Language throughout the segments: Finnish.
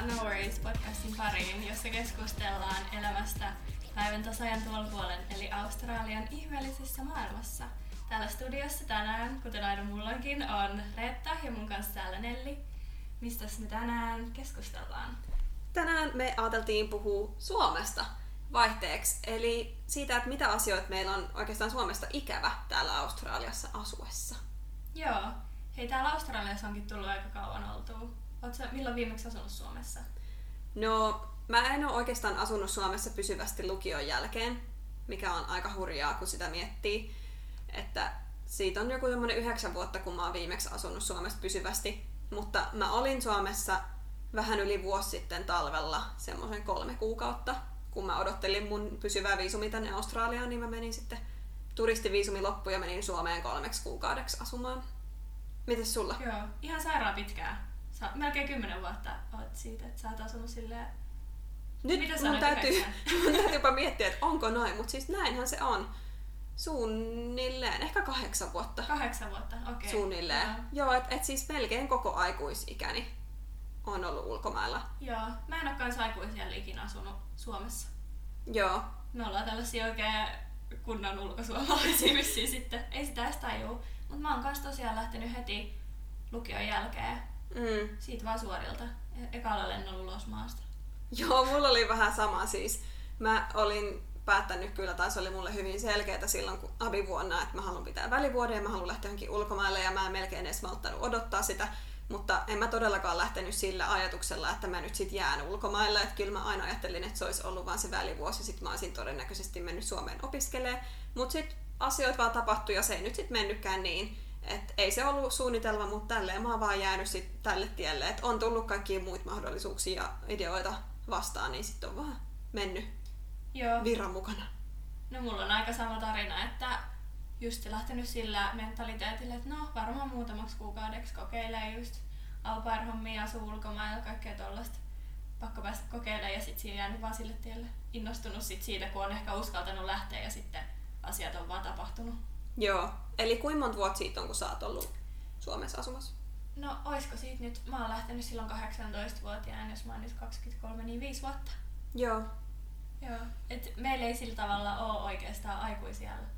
No Worries podcastin pariin, jossa keskustellaan elämästä päivän tasajan tuolla puolen, eli Australian ihmeellisessä maailmassa. Täällä studiossa tänään, kuten aina mullakin, on Reetta ja mun kanssa täällä Nelli. Mistä me tänään keskustellaan? Tänään me ajateltiin puhua Suomesta vaihteeksi, eli siitä, että mitä asioita meillä on oikeastaan Suomesta ikävä täällä Australiassa asuessa. Joo. Hei, täällä Australiassa onkin tullut aika kauan oltua. Oletko milloin viimeksi asunut Suomessa? No, mä en ole oikeastaan asunut Suomessa pysyvästi lukion jälkeen, mikä on aika hurjaa, kun sitä miettii. Että siitä on joku semmoinen yhdeksän vuotta, kun mä oon viimeksi asunut Suomessa pysyvästi. Mutta mä olin Suomessa vähän yli vuosi sitten talvella semmoisen kolme kuukautta. Kun mä odottelin mun pysyvää viisumi tänne Australiaan, niin mä menin sitten turistiviisumi loppu ja menin Suomeen kolmeksi kuukaudeksi asumaan. Mites sulla? Joo, ihan sairaan pitkään. Sä, melkein kymmenen vuotta oot siitä, että sä oot asunut silleen... Nyt Mitä mun täytyy, mun täytyy jopa miettiä, että onko noin, mutta siis näinhän se on. Suunnilleen, ehkä kahdeksan vuotta. Kahdeksan vuotta, okei. Okay. Suunnilleen. Joo. Joo, et, et siis melkein koko aikuisikäni on ollut ulkomailla. Joo, mä en oo kans aikuisella ikinä asunut Suomessa. Joo, Me ollaan tällaisia oikein kunnon ulkosuomalaisia vissiin sitten. Ei sitä edes tajuu. Mut mä oon kans tosiaan lähtenyt heti lukion jälkeen. Mm. Siitä vaan suorilta. E- Ekalla lennolla ulos maasta. Joo, mulla oli vähän sama siis. Mä olin päättänyt kyllä, tai se oli mulle hyvin selkeää silloin kun abivuonna, että mä haluan pitää välivuoden ja mä haluan lähteä johonkin ulkomaille ja mä en melkein edes malttanut odottaa sitä. Mutta en mä todellakaan lähtenyt sillä ajatuksella, että mä nyt sit jään ulkomaille. Että kyllä mä aina ajattelin, että se olisi ollut vaan se välivuosi. Sitten mä olisin todennäköisesti mennyt Suomeen opiskelemaan. Mutta sitten asioita vaan tapahtui ja se ei nyt sitten mennytkään niin. Et ei se ollut suunnitelma, mutta tälleen mä oon vaan jäänyt sit tälle tielle. Että on tullut kaikkia muita mahdollisuuksia ja ideoita vastaan, niin sitten on vaan mennyt Joo. virran mukana. No mulla on aika sama tarina, että just lähtenyt sillä mentaliteetillä, että no varmaan muutamaksi kuukaudeksi kokeilee just au pair-hommia, asuu ulkomailla, kaikkea tollasta. Pakko päästä kokeilemaan ja sitten siinä jäänyt vaan sille tielle. Innostunut sit siitä, kun on ehkä uskaltanut lähteä ja sitten asiat on vaan tapahtunut. Joo. Eli kuinka monta vuotta siitä on, kun sä oot ollut Suomessa asumassa? No oisko siitä nyt, mä oon lähtenyt silloin 18-vuotiaana, jos mä oon nyt 23, niin 5 vuotta. Joo. Joo, et meillä ei sillä tavalla ole oikeastaan aikuisiellä.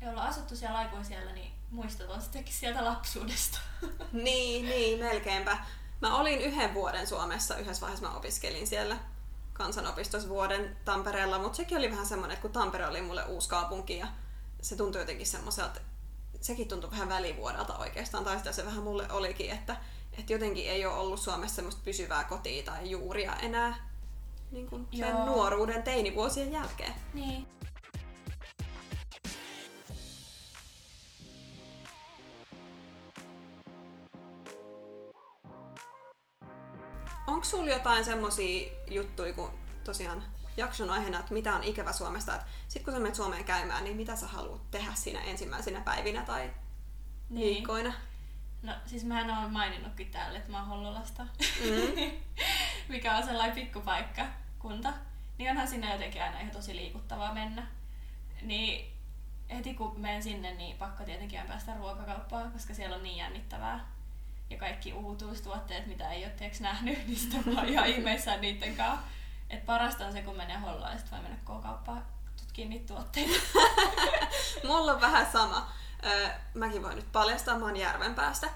Me ollaan asuttu siellä aikuisiellä, niin muistot on sittenkin sieltä lapsuudesta. Niin, niin, melkeinpä. Mä olin yhden vuoden Suomessa, yhdessä vaiheessa mä opiskelin siellä kansanopistossa vuoden Tampereella, mutta sekin oli vähän semmoinen, että kun Tampere oli mulle uusi kaupunki ja se tuntui jotenkin semmoiselta, sekin tuntui vähän välivuodelta oikeastaan, tai sitä se vähän mulle olikin, että, että jotenkin ei ole ollut Suomessa semmoista pysyvää kotia tai juuria enää niin kuin sen Joo. nuoruuden teinivuosien jälkeen. Niin. Onko sulla jotain semmosia juttuja, kun tosiaan jakson aiheena, että mitä on ikävä Suomesta, että sit kun sä menet Suomeen käymään, niin mitä sä haluat tehdä siinä ensimmäisenä päivinä tai Niin. viikkoina? No siis mähän oon maininnutkin täällä, että mä oon Hollolasta. Mm. Mikä on sellainen pikkupaikka, kunta. Niin onhan sinne jotenkin aina ihan tosi liikuttavaa mennä. Niin heti kun menen sinne, niin pakko tietenkin on päästä ruokakauppaan, koska siellä on niin jännittävää. Ja kaikki uutuustuotteet, mitä ei ole nähnyt, niin sitä mä oon ihan ihmeissään niitten kanssa. Et parasta on se, kun menee Hollolaan ja sit voi mennä K-kauppaan tutkia niitä tuotteita. Mulla on vähän sama. Mäkin voin nyt paljastaa, mä oon Järvenpäästä.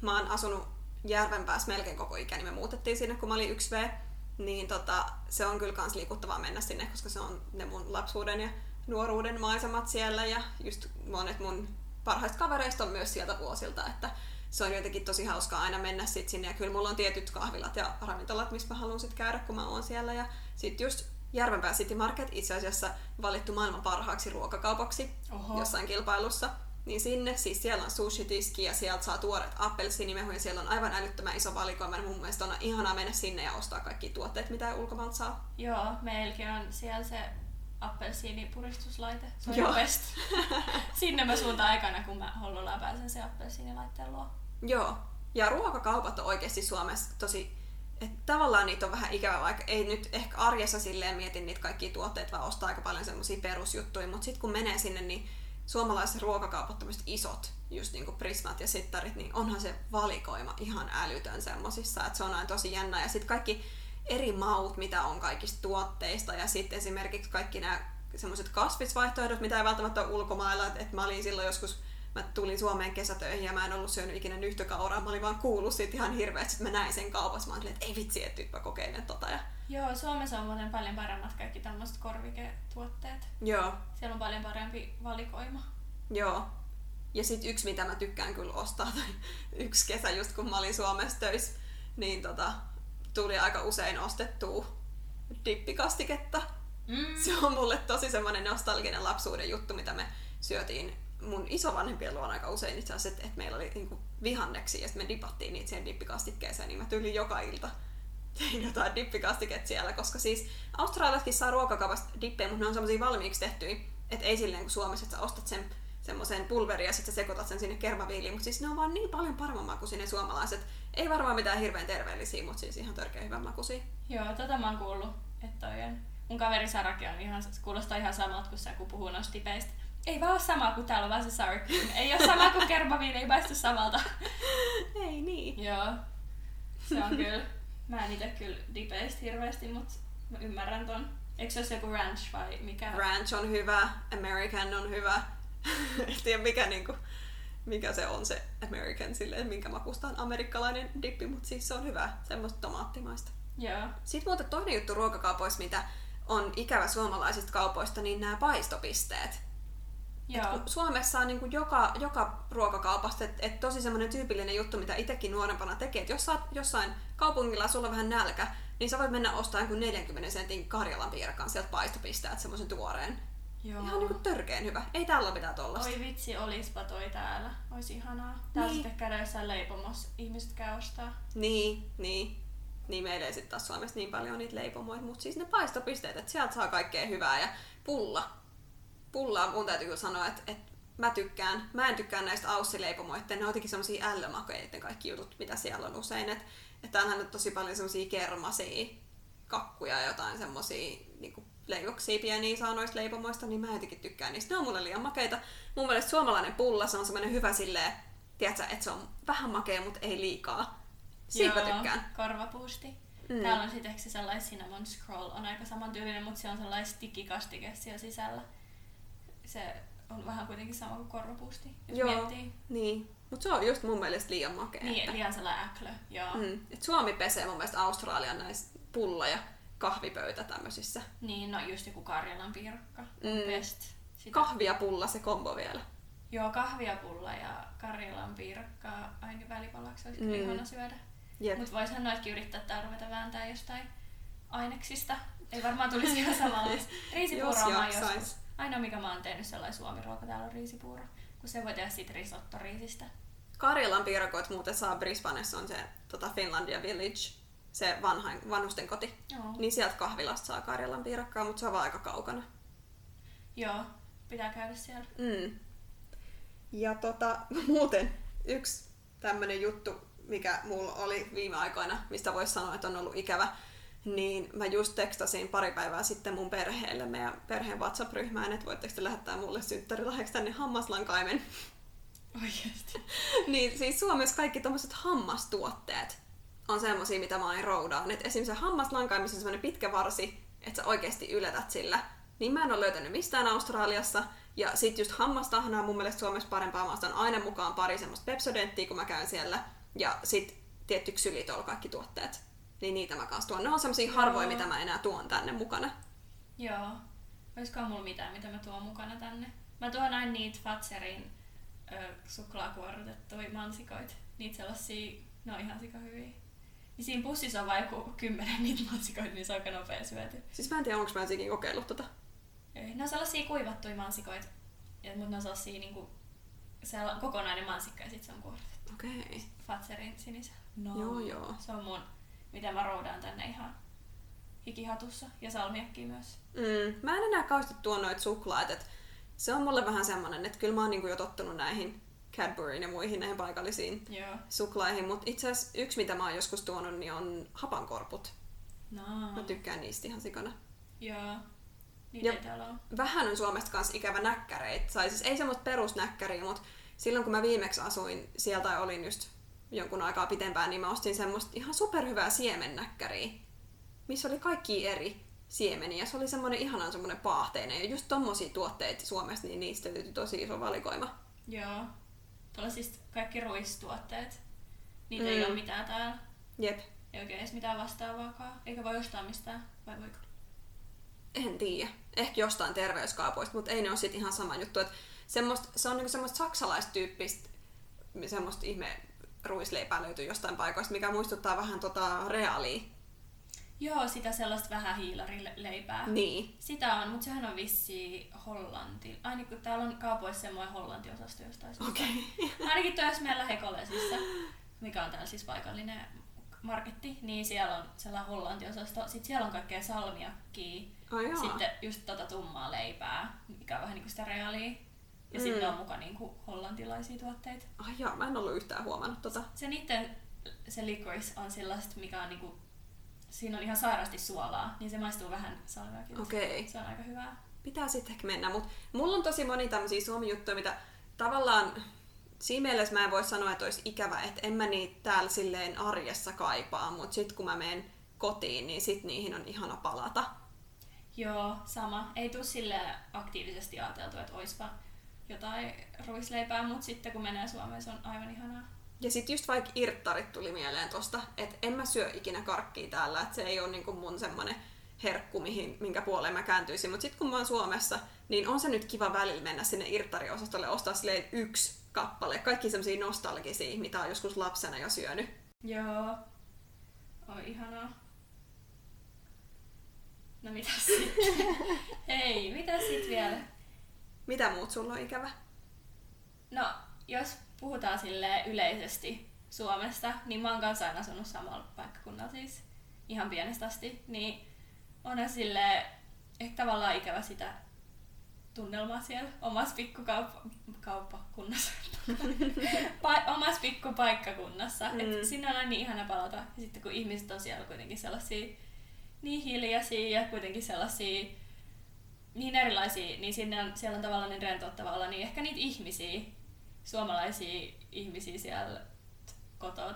Mä oon asunut Järvenpäässä melkein koko ikäni. Me muutettiin sinne, kun mä olin 1V. Niin tota, se on kyllä kans liikuttavaa mennä sinne, koska se on ne mun lapsuuden ja nuoruuden maisemat siellä. Ja just monet mun parhaista kavereista on myös sieltä vuosilta, että se on jotenkin tosi hauskaa aina mennä sit sinne. Ja kyllä mulla on tietyt kahvilat ja ravintolat, missä mä haluan sit käydä, kun mä oon siellä. Ja sit just Järvenpää City Market itse asiassa valittu maailman parhaaksi ruokakaupaksi Oho. jossain kilpailussa. Niin sinne, siis siellä on sushi-tiski ja sieltä saa tuoret appelsiinimehuja, siellä on aivan älyttömän iso valikoima. Mun mielestä on ihanaa mennä sinne ja ostaa kaikki tuotteet, mitä ulkomailta saa. Joo, meilläkin on siellä se appelsiinipuristuslaite. Se on Joo. Joo. best. Sinne mä suuntaan aikana, kun mä Hollolaan pääsen se appelsiinilaitteen luo. Joo. Ja ruokakaupat on oikeasti Suomessa tosi... Että tavallaan niitä on vähän ikävä, vaikka ei nyt ehkä arjessa silleen mieti niitä kaikkia tuotteita, vaan ostaa aika paljon semmoisia perusjuttuja, mutta sitten kun menee sinne, niin suomalaiset ruokakaupat, tämmöiset isot, just niinku prismat ja sittarit, niin onhan se valikoima ihan älytön semmosissa, että se on aina tosi jännä. Ja sitten kaikki eri maut, mitä on kaikista tuotteista, ja sitten esimerkiksi kaikki nämä semmoiset kasvisvaihtoehdot, mitä ei välttämättä ole ulkomailla, että mä olin silloin joskus mä tulin Suomeen kesätöihin ja mä en ollut syönyt ikinä nyhtökauraa, mä olin vaan kuullut siitä ihan hirveästi, että mä näin sen kaupassa, mä olin, että ei vitsi, että nyt mä kokeilen tota. Ja... Joo, Suomessa on muuten paljon paremmat kaikki tämmöiset korviketuotteet. Joo. Siellä on paljon parempi valikoima. Joo. Ja sitten yksi, mitä mä tykkään kyllä ostaa, tai yksi kesä just kun mä olin Suomessa töissä, niin tota, tuli aika usein ostettua dippikastiketta. Mm. Se on mulle tosi semmoinen nostalginen lapsuuden juttu, mitä me syötiin mun isovanhempien luona aika usein itse asiassa, että, että meillä oli niinku vihanneksi ja me dipattiin niitä siihen dippikastikkeeseen, niin mä tyyliin joka ilta tein jotain dippikastiket siellä, koska siis Australiassakin saa ruokakaupasta dippejä, mutta ne on semmoisia valmiiksi tehtyjä, että ei silleen kuin Suomessa, että sä ostat sen semmoisen pulveria ja sitten sekoitat sen sinne kermaviiliin, mutta siis ne on vaan niin paljon paremman makuisia ne suomalaiset. Ei varmaan mitään hirveän terveellisiä, mutta siis ihan törkeä hyvän makuisia. Joo, tota mä oon kuullut, että toi on. Mun kaveri Saraki on ihan, kuulostaa ihan samalta kuin se, kun puhuu noista dipeistä. Ei vaan ole sama kuin täällä on vaan se sour cream. Ei ole sama kuin kermaviini, ei maistu samalta. ei niin. Joo. Se on kyllä. Mä en itse kyllä dipeistä hirveästi, mutta mä ymmärrän ton. Eikö se ole joku ranch vai mikä? Ranch on hyvä, American on hyvä. en tiedä mikä, niinku, mikä se on se American, silleen, minkä makusta on amerikkalainen dippi, mutta siis se on hyvä, semmoista tomaattimaista. Joo. Sitten muuten toinen juttu ruokakaupoissa, mitä on ikävä suomalaisista kaupoista, niin nämä paistopisteet. Joo. Suomessa on niin kuin joka, joka ruokakaupasta, että et tosi semmoinen tyypillinen juttu, mitä itsekin nuorempana tekee, että jos sä oot jossain kaupungilla sulla on vähän nälkä, niin sä voit mennä ostamaan kuin 40 sentin Karjalan piirakan sieltä paistopisteet, semmoisen tuoreen. Joo. Ihan niinku törkeen hyvä. Ei täällä ole mitään tollasta. Oi vitsi, olispa toi täällä. Olisi ihanaa. Täällä niin. sitten käydä jossain leipomossa. Ihmiset käy ostaa. Niin, niin. Niin meillä ei sitten taas Suomessa niin paljon niitä leipomoita, mutta siis ne paistopisteet, että sieltä saa kaikkea hyvää ja pulla pullaa mun täytyy kyllä sanoa, että, että mä tykkään, mä en tykkää näistä aussileipomoiden, ne on jotenkin semmosia ällömakeiden kaikki jutut, mitä siellä on usein, että että onhan nyt tosi paljon semmosia kermasia kakkuja ja jotain semmosia niinku leivoksia pieniä saa noista leipomoista, niin mä jotenkin tykkään niistä. Ne on mulle liian makeita. Mun mielestä suomalainen pulla, se on semmoinen hyvä silleen, tiedätkö, että se on vähän makea, mutta ei liikaa. Siitä Joo, tykkään. korvapuusti. Mm. Täällä on sitten sellainen cinnamon scroll, on aika samantyylinen, mutta se on sellainen sticky-kastike siellä sisällä se on vähän kuitenkin sama kuin korvapuusti, jos joo, miettii. Niin, mutta se on just mun mielestä liian makea. Niin, että... liian sellainen äklö, joo. Mm. Et Suomi pesee mun mielestä Australian näissä pulla- ja kahvipöytä tämmöisissä. Niin, no just joku Karjalan piirakka. Mm. Best. Sitä... Kahvi ja pulla se kombo vielä. Joo, kahvia pulla ja Karjalan piirakka aina välipalaksi olisi mm. ihana syödä. Mutta voisihan noitkin yrittää tää ruveta vääntää jostain aineksista. Ei varmaan tulisi ihan samalla. Riisipuuro on joskus Ainoa mikä mä oon tehnyt sellainen suomiruoka, täällä on riisipuuro. Kun se voi tehdä sit risotto riisistä. Karjalan piirakoit muuten saa Brisbanessa on se tota Finlandia Village, se vanhain, vanhusten koti. Joo. Niin sieltä kahvilasta saa Karjalan piirakkaa, mutta se on vaan aika kaukana. Joo, pitää käydä siellä. Mm. Ja tota, muuten yksi tämmönen juttu, mikä mulla oli viime aikoina, mistä voisi sanoa, että on ollut ikävä, niin mä just tekstasin pari päivää sitten mun perheelle meidän perheen WhatsApp-ryhmään, että voitteko te lähettää mulle synttärilahjaksi tänne hammaslankaimen. Oikeesti? niin siis Suomessa kaikki tommoset hammastuotteet on semmosia, mitä mä aina roudaan. Et esimerkiksi se hammaslankaimissa on semmoinen pitkä varsi, että sä oikeasti yletät sillä. Niin mä en ole löytänyt mistään Australiassa. Ja sit just hammastahnaa on mun mielestä Suomessa parempaa. Mä ostan aina mukaan pari semmoista Pepsodenttia, kun mä käyn siellä. Ja sit tietty ksylitol kaikki tuotteet niin niitä mä kanssa tuon. Ne on semmosia harvoja, mitä mä enää tuon tänne mukana. Joo. Olisikohan mulla mitään, mitä mä tuon mukana tänne? Mä tuon aina niitä Fatserin ö, suklaakuorrutettuja mansikoita. Niitä sellaisia, ne on ihan sika hyviä. Niin siinä pussissa on vain joku kymmenen niitä mansikoita, niin se on aika nopea syöty. Siis mä en tiedä, onko mä ensikin kokeillut tota. Ei, ne on sellaisia kuivattuja mansikoita, mutta ne on sellaisia niinku, se on kokonainen mansikka ja sitten se on kuorrutettu. Okei. Okay. Fatserin sinisellä. No, joo, joo. Se on mun mitä mä roudaan tänne ihan hikihatussa ja salmiakki myös. Mm, mä en enää kauheasti tuo noita suklaat, että se on mulle vähän semmonen, että kyllä mä oon niinku jo tottunut näihin Cadburyin ja muihin näihin paikallisiin Joo. suklaihin, mutta itse asiassa yksi mitä mä oon joskus tuonut niin on hapankorput. No. Mä tykkään niistä ihan sikana. Joo. Niitä Ja- ei ole. Vähän on Suomesta kanssa ikävä näkkäreitä. Tai siis ei semmoista perusnäkkäriä, mutta silloin kun mä viimeksi asuin sieltä tai olin just jonkun aikaa pitempään, niin mä ostin semmoista ihan superhyvää siemennäkkäriä, missä oli kaikki eri siemeniä. Se oli semmoinen ihanan semmoinen paahteinen. Ja just tommosia tuotteita Suomesta, niin niistä löytyi tosi iso valikoima. Joo. Tuolla siis kaikki ruistuotteet. Niitä Mm. ei ole mitään täällä. Jep, Ei oikein edes mitään vastaavaakaan. Eikä voi ostaa mistään. Vai voiko? en tiedä. Ehkä jostain terveyskaupoista, mutta ei ne ole sit ihan sama juttu. Et semmoista, se on niinku semmoista saksalaistyyppistä, semmoista ihme ruisleipää löytyy jostain paikoista, mikä muistuttaa vähän tota reaalia. Joo, sitä sellaista vähän hiilarileipää. Niin. Sitä on, mutta sehän on vissi Hollanti. Ainakin kun täällä on kaupoissa semmoinen Hollanti-osasto jostain syystä. Okei. Ainakin tuossa meillä Hekolesissa, mikä on täällä siis paikallinen marketti, niin siellä on sellainen Hollanti-osasto. Sitten siellä on kaikkea salmiakkia, Ai jaa. sitten just tota tummaa leipää, mikä on vähän niinku sitä reaalia. Ja Mm. sitten on mukaan niinku hollantilaisia tuotteita. Ai jaa, mä en ollut yhtään huomannut tota. Se niiden, se licorice on sellaista, mikä on niinku, siinä on ihan sairaasti suolaa, niin se maistuu vähän salmiakilta. Okei. Se on aika hyvää. Pitää sitten ehkä mennä, mutta mulla on tosi moni tämmöisiä suomi-juttuja, mitä tavallaan siinä mielessä mä en voi sanoa, että olisi ikävä, että en mä niitä täällä silleen arjessa kaipaa, mutta sitten kun mä menen kotiin, niin sit niihin on ihana palata. Joo, sama. Ei tule sille aktiivisesti ajateltu, että oispa jotain ruisleipää, mutta sitten kun menee Suomeen, se on aivan ihanaa. Ja sitten just vaikka irttarit tuli mieleen tosta, että en mä syö ikinä karkkia täällä, että se ei ole niinku mun semmonen herkku, mihin, minkä puoleen mä kääntyisin. Mutta sitten kun mä oon Suomessa, niin on se nyt kiva välillä mennä sinne irttariosastolle ostaa silleen yksi kappale. Kaikki semmosia nostalgisia, mitä on joskus lapsena jo syönyt. Joo. Oi ihanaa. No mitä sitten? Hei, mitä sitten vielä? Mitä muut sulla on ikävä? No, jos puhutaan sille yleisesti Suomesta, niin mä oon kanssa aina asunut samalla paikkakunnalla siis ihan pienestä asti, niin on sille ehkä tavallaan ikävä sitä tunnelmaa siellä omassa pikkukauppakunnassa. pa- omassa pikkupaikkakunnassa. Mm. Et sinne on aina niin ihana palata. Ja sitten kun ihmiset on siellä kuitenkin sellaisia niin hiljaisia ja kuitenkin sellaisia niin erilaisia, niin sinne on, siellä on tavallaan niin rentouttava olla, niin ehkä niitä ihmisiä, suomalaisia ihmisiä siellä kotoa,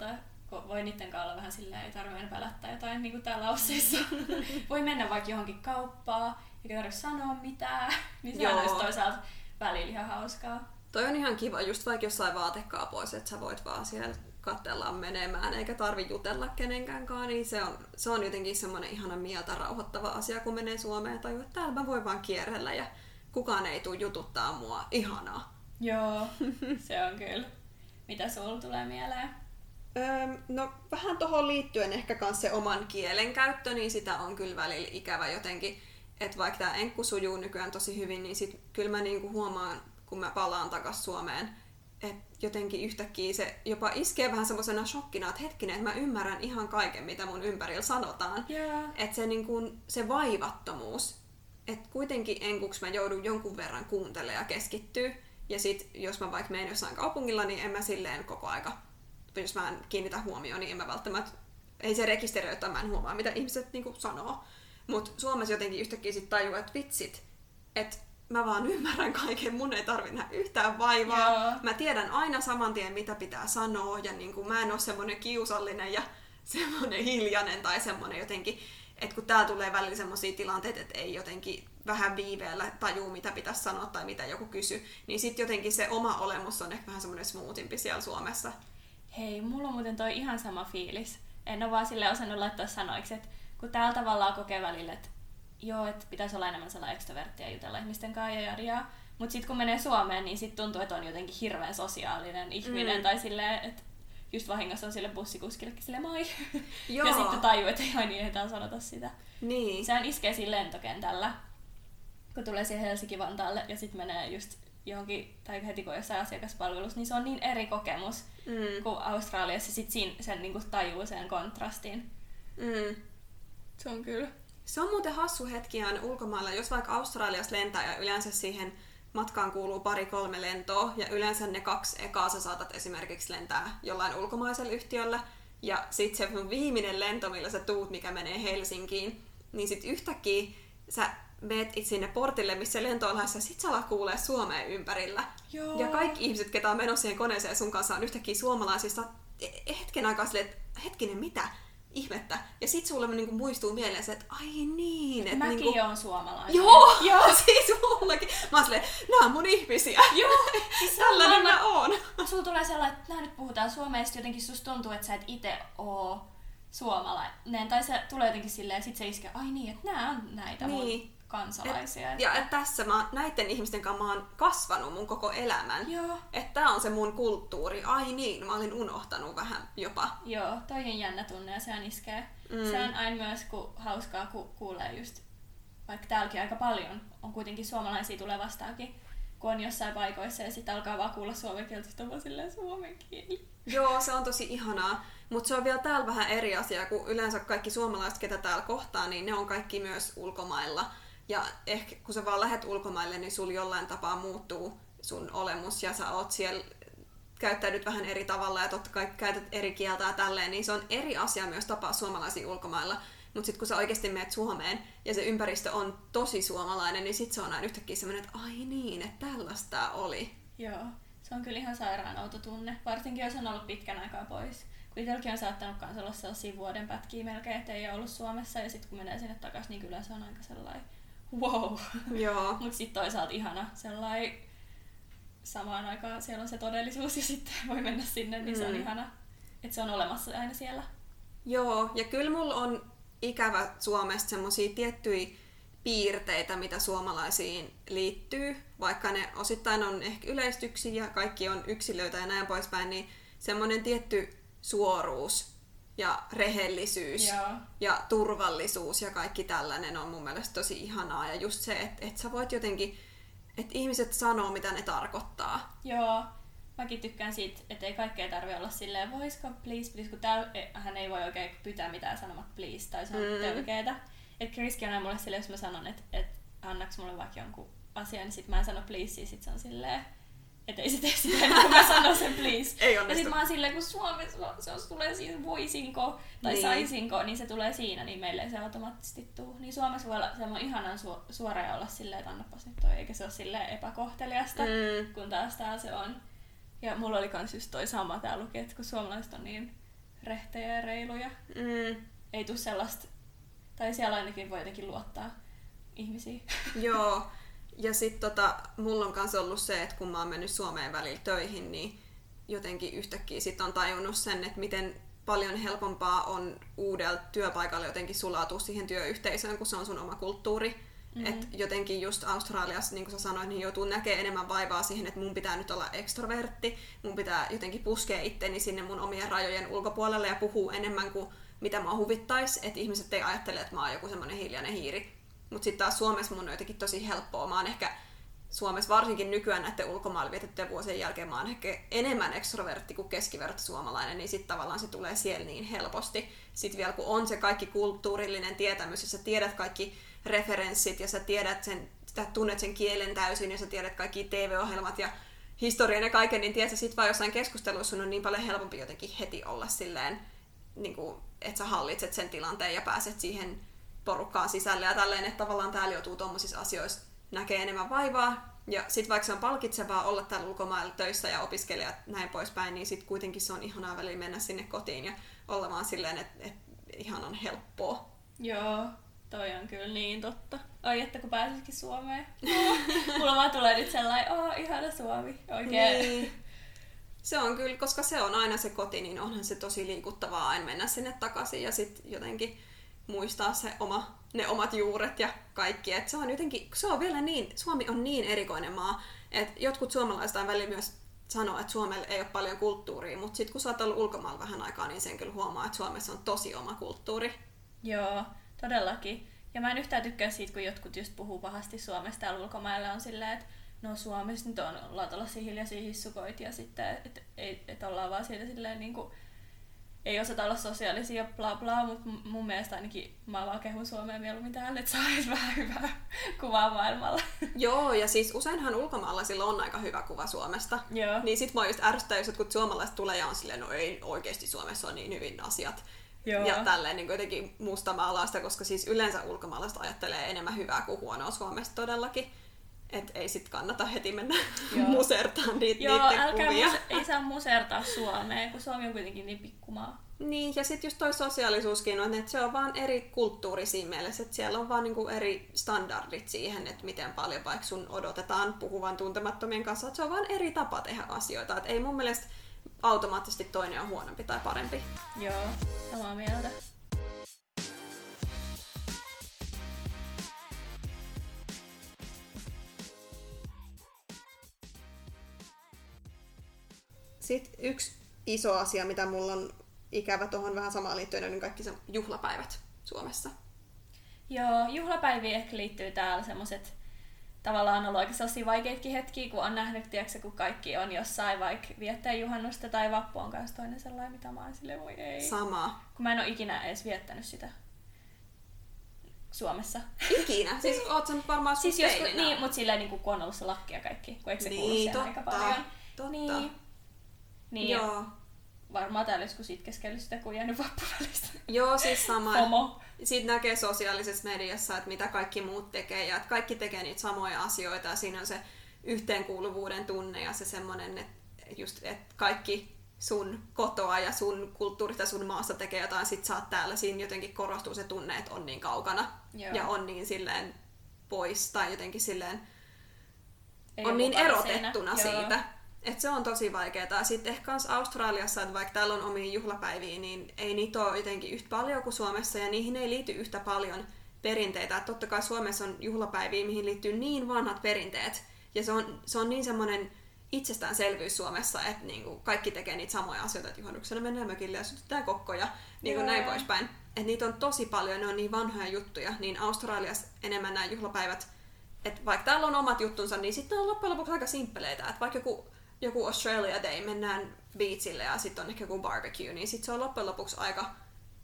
ko- voi niiden kanssa olla vähän silleen, ei tarvitse pelättää jotain, niin kuin täällä Ausseissa. voi mennä vaikka johonkin kauppaan, eikä tarvitse sanoa mitään, niin se on just toisaalta välillä ihan hauskaa. Toi on ihan kiva, just vaikka jossain vaatekaapoissa, että sä voit vaan siellä katsella menemään, eikä tarvi jutella kenenkään kanssa, niin se on, se on jotenkin semmoinen ihana mieltä rauhoittava asia, kun menee Suomeen ja tajuu, että täällä mä voin vaan kierrellä ja kukaan ei tule jututtaa mua. Ihanaa. Joo, se on kyllä. Mitä sulla tulee mieleen? Öö, no vähän tuohon liittyen ehkä myös se oman kielen käyttö, niin sitä on kyllä välillä ikävä jotenkin. Että vaikka tämä enkku sujuu nykyään tosi hyvin, niin sit kyllä mä niinku huomaan, kun mä palaan takaisin Suomeen, että jotenkin yhtäkkiä se jopa iskee vähän semmoisena shokkina, että hetkinen, että mä ymmärrän ihan kaiken, mitä mun ympärillä sanotaan. Joo. Että se, niinku, se vaivattomuus, että kuitenkin enkuksi mä joudun jonkun verran kuuntelemaan ja keskittyä. Ja sit jos mä vaikka menen jossain kaupungilla, niin en mä silleen koko aika, jos mä en kiinnitä huomioon, niin en mä välttämättä, ei se rekisteröi, että mä en huomaa, mitä ihmiset niinku sanoo. Mutta Suomessa jotenkin yhtäkkiä sit tajuu, että vitsit, että mä vaan ymmärrän kaiken, mun ei tarvitse nähdä yhtään vaivaa. Joo. Mä tiedän aina saman tien, mitä pitää sanoa, ja niinku, mä en ole semmonen kiusallinen ja semmonen hiljainen tai semmonen jotenkin, että kun tää tulee välillä semmoisia tilanteita, että ei jotenkin vähän viiveellä tajuu, mitä pitäisi sanoa tai mitä joku kysyy, niin sitten jotenkin se oma olemus on ehkä vähän semmoinen smoothimpi siellä Suomessa. Hei, mulla on muuten toi ihan sama fiilis. En ole vaan sille osannut laittaa sanoiksi, että kun täällä tavallaan kokee välillä, että joo, että pitäisi olla enemmän sellainen ekstrovertti ja jutella ihmisten kanssa ja jadiaa. Mutta sitten kun menee Suomeen, niin sitten tuntuu, että on jotenkin hirveän sosiaalinen ihminen. Mm. Tai silleen, että just vahingossa on sille bussikuskillekin sille moi. Joo. ja sitten tajuu, että ei aina niin ehditään sanota sitä. Niin. Sehän iskee siinä lentokentällä, kun tulee siihen Helsinki-Vantaalle ja sitten menee just johonkin, tai heti kun on jossain asiakaspalvelussa, niin se on niin eri kokemus Mm. kuin Australiassa. Sitten siinä sen niin tajuu sen kontrastin. Mm. Se on kyllä. Se on muuten hassu hetki aina ulkomailla, jos vaikka Australiasta lentää ja yleensä siihen matkaan kuuluu pari-kolme lentoa ja yleensä ne kaksi ekaa sä saatat esimerkiksi lentää jollain ulkomaisella yhtiöllä ja sitten se sun viimeinen lento, millä sä tuut, mikä menee Helsinkiin, niin sitten yhtäkkiä sä meet sinne portille, missä lento on lähdössä, sit sä alat kuulee Suomeen ympärillä. Joo. Ja kaikki ihmiset, ketä on menossa siihen koneeseen sun kanssa, on yhtäkkiä suomalaisista e- hetken aikaa silleen, että hetkinen, mitä? Ihmettä. Ja sit sulle niinku muistuu mieleen se, että ai niin. Että Mäkin niinku... oon suomalainen. Joo, Joo. siis mullakin. Mä oon silleen, nää on mun ihmisiä. Joo. Siis Tällainen mä- mä oon. Sulla tulee sellainen, että nää nyt puhutaan suomea, ja sit jotenkin susta tuntuu, että sä et itse oo suomalainen. Tai se tulee jotenkin silleen, ja sit se iskee, ai niin, että nää on näitä Niin. mun kansalaisia. Et, ja et tässä mä, näiden ihmisten kanssa mä oon kasvanut mun koko elämän. Joo. Että tää on se mun kulttuuri. Ai niin, mä olin unohtanut vähän jopa. Joo, toi on jännä tunne ja sehän iskee. Mm. Se on aina myös ku, hauskaa, kun kuulee just, vaikka täälläkin aika paljon on kuitenkin suomalaisia tulee vastaakin, kun on jossain paikoissa ja sitten alkaa vaan kuulla suomen kieltä, sitten on vaan silleen suomen kieli. Joo, se on tosi ihanaa. Mutta se on vielä täällä vähän eri asia, kun yleensä kaikki suomalaiset, ketä täällä kohtaa, niin ne on kaikki myös ulkomailla. Ja ehkä kun sä vaan lähet ulkomaille, niin sul jollain tapaa muuttuu sun olemus ja sä oot siellä käyttäydyt vähän eri tavalla ja totta kai käytät eri kieltä ja tälleen, niin se on eri asia myös tapaa suomalaisia ulkomailla. Mutta sitten kun sä oikeasti meet Suomeen ja se ympäristö on tosi suomalainen, niin sitten se on aina yhtäkkiä semmoinen, että ai niin, että tällaista oli. Joo, se on kyllä ihan sairaan outo tunne, varsinkin jos on ollut pitkän aikaa pois. Kun itselläkin on saattanut kans olla sellaisia vuoden pätkiä melkein, että ei ole ollut Suomessa ja sitten kun menee sinne takaisin, niin kyllä se on aika sellainen wow. Joo. Mutta sitten toisaalta ihana sellainen samaan aikaan siellä on se todellisuus ja sitten voi mennä sinne, niin mm. se on Mm. ihana, että se on olemassa aina siellä. Joo, ja kyllä mulla on ikävä Suomesta semmoisia tiettyjä piirteitä, mitä suomalaisiin liittyy, vaikka ne osittain on ehkä yleistyksiä ja kaikki on yksilöitä ja näin poispäin, niin semmoinen tietty suoruus ja rehellisyys Joo. ja turvallisuus ja kaikki tällainen on mun mielestä tosi ihanaa. Ja just se, että, että sä voit jotenkin, että ihmiset sanoo, mitä ne tarkoittaa. Joo, mäkin tykkään siitä, että ei kaikkea tarvi olla silleen, voisiko please, please, kun täällä e- hän ei voi oikein pyytää mitään sanomat please, tai se on Mm. tölkeetä. Että Kriski on aina mulle silleen, jos mä sanon, että, että annaks mulle vaikka jonkun asian, niin sit mä en sano please, ja sit se on silleen, että ei se tee sitä ennen kuin mä sanon sen please. Ei ja onnistu. sit mä oon silleen, kun Suomessa se on, tulee siinä voisinko tai Niin. saisinko, niin se tulee siinä, niin meille ei se automaattisesti tuu. Niin Suomessa voi olla semmoinen ihanan su- suora ja olla silleen, että annapas nyt toi, eikä se ole silleen epäkohteliasta Mm. kun taas täällä se on. Ja mulla oli kans just toi sama tää luki, että kun suomalaiset on niin rehtejä ja reiluja, Mm. ei tuu sellaista, tai siellä ainakin voi jotenkin luottaa ihmisiin. Joo, ja sitten tota, mulla on kanssa ollut se, että kun mä oon mennyt Suomeen välillä töihin, niin jotenkin yhtäkkiä sit on tajunnut sen, että miten paljon helpompaa on uudella työpaikalla jotenkin sulautua siihen työyhteisöön, kun se on sun oma kulttuuri. Mm-hmm. Et jotenkin just Australiassa, niin kuin sä sanoit, niin joutuu näkemään enemmän vaivaa siihen, että mun pitää nyt olla ekstrovertti, mun pitää jotenkin puskea itteni sinne mun omien rajojen ulkopuolelle ja puhua enemmän kuin mitä mä huvittais, että ihmiset ei ajattele, että mä oon joku semmoinen hiljainen hiiri. Mutta sitten taas Suomessa mun on jotenkin tosi helppoa. Mä oon ehkä Suomessa varsinkin nykyään näiden ulkomailla vietettyjen vuosien jälkeen mä oon ehkä enemmän ekstrovertti kuin keskiverto suomalainen, niin sitten tavallaan se tulee siellä niin helposti. Sitten vielä kun on se kaikki kulttuurillinen tietämys ja sä tiedät kaikki referenssit ja sä tiedät sen, sä tunnet sen kielen täysin ja sä tiedät kaikki TV-ohjelmat ja historian ja kaiken, niin tiedät sä sit vaan jossain keskustelussa on niin paljon helpompi jotenkin heti olla silleen, niin kuin, että sä hallitset sen tilanteen ja pääset siihen porukkaan sisälle ja tälleen, että tavallaan täällä joutuu tuommoisissa asioissa näkee enemmän vaivaa. Ja sitten vaikka se on palkitsevaa olla täällä ulkomailla töissä ja opiskelijat näin poispäin, niin sitten kuitenkin se on ihanaa välillä mennä sinne kotiin ja olla vaan silleen, että, että ihan on helppoa. Joo, toi on kyllä niin totta. Ai, että kun pääsisikin Suomeen. Mulla vaan tulee nyt sellainen, oh, ihana Suomi. Oikein. Niin. Se on kyllä, koska se on aina se koti, niin onhan se tosi liikuttavaa aina mennä sinne takaisin ja sitten jotenkin muistaa se oma, ne omat juuret ja kaikki. Et se on jotenkin, se on vielä niin, Suomi on niin erikoinen maa, että jotkut suomalaiset aina välillä myös sanoo, että Suomella ei ole paljon kulttuuria, mutta sitten kun sä oot ollut ulkomailla vähän aikaa, niin sen kyllä huomaa, että Suomessa on tosi oma kulttuuri. Joo, todellakin. Ja mä en yhtään tykkää siitä, kun jotkut just puhuu pahasti Suomesta täällä ulkomailla on silleen, että no Suomessa nyt on, ollaan tällaisia hiljaisia hissukoita ja sitten, että et, et ollaan vaan siitä silleen niin kuin, ei osata olla sosiaalisia bla bla, mutta mun mielestä ainakin mä vaan kehun Suomea mieluummin täällä, että saa edes vähän hyvää kuvaa maailmalla. Joo, ja siis useinhan ulkomaalaisilla on aika hyvä kuva Suomesta. Joo. Niin sit mua just ärsyttää, jos jotkut suomalaiset tulee ja on silleen, no ei oikeasti Suomessa on niin hyvin asiat. Joo. ja tälleen niin jotenkin mustamaalaista, koska siis yleensä ulkomaalaiset ajattelee enemmän hyvää kuin huonoa Suomesta todellakin. Et ei sit kannata heti mennä Joo. musertaan niitä Joo, niiden älkää kuvia. muse- ei saa musertaa Suomeen, kun Suomi on kuitenkin niin pikkumaa. Niin, ja sitten just toi sosiaalisuuskin on, että se on vaan eri kulttuuri siinä mielessä, että siellä on vaan niinku eri standardit siihen, että miten paljon vaikka sun odotetaan puhuvan tuntemattomien kanssa, että se on vaan eri tapa tehdä asioita, että ei mun mielestä automaattisesti toinen on huonompi tai parempi. Joo, samaa mieltä. Sitten yksi iso asia, mitä mulla on ikävä tuohon vähän samaan liittyen, on kaikki se juhlapäivät Suomessa. Joo, juhlapäiviin ehkä liittyy täällä semmoset tavallaan on ollut oikein sellaisia vaikeitkin hetkiä, kun on nähnyt, tiedätkö, kun kaikki on jossain vaikka viettää juhannusta tai vappu on kanssa toinen sellainen, mitä mä oon silleen, voi ei. Sama. kun mä en ole ikinä edes viettänyt sitä Suomessa. Ikinä. Siis oot sä nyt varmaan Siis joskus, niin, mutta silleen niin kun on ollut se lakki ja kaikki, kun eikö se kuulu Niin, siihen totta. aika paljon. Totta. Niin, niin Joo. varmaan täällä joskus itkeskellyt sitä, kun jäänyt vappuvälistä. Joo, siis sama. Homo. Siitä näkee sosiaalisessa mediassa, että mitä kaikki muut tekee ja että kaikki tekee niitä samoja asioita ja siinä on se yhteenkuuluvuuden tunne ja se semmoinen, että just, että kaikki sun kotoa ja sun kulttuurista sun maassa tekee jotain, sit sä oot täällä, siinä jotenkin korostuu se tunne, että on niin kaukana Joo. ja on niin silleen pois tai jotenkin silleen Ei on niin erotettuna siinä. Joo. Että se on tosi vaikeaa. Sitten ehkä kans Australiassa, että vaikka täällä on omia juhlapäiviä, niin ei niitä ole jotenkin yhtä paljon kuin Suomessa ja niihin ei liity yhtä paljon perinteitä. Et totta kai Suomessa on juhlapäiviä, mihin liittyy niin vanhat perinteet. Ja se on, se on niin semmoinen itsestäänselvyys Suomessa, että niinku kaikki tekee niitä samoja asioita, että juhannuksena mennään mökille ja sytytään kokkoja, niin kuin näin poispäin. Että niitä on tosi paljon, ne on niin vanhoja juttuja, niin Australiassa enemmän nämä juhlapäivät että vaikka täällä on omat juttunsa, niin sitten on loppujen lopuksi aika simppeleitä. Että vaikka joku, joku Australia Day, mennään beachille ja sitten on ehkä joku barbecue, niin sitten se on loppujen lopuksi aika,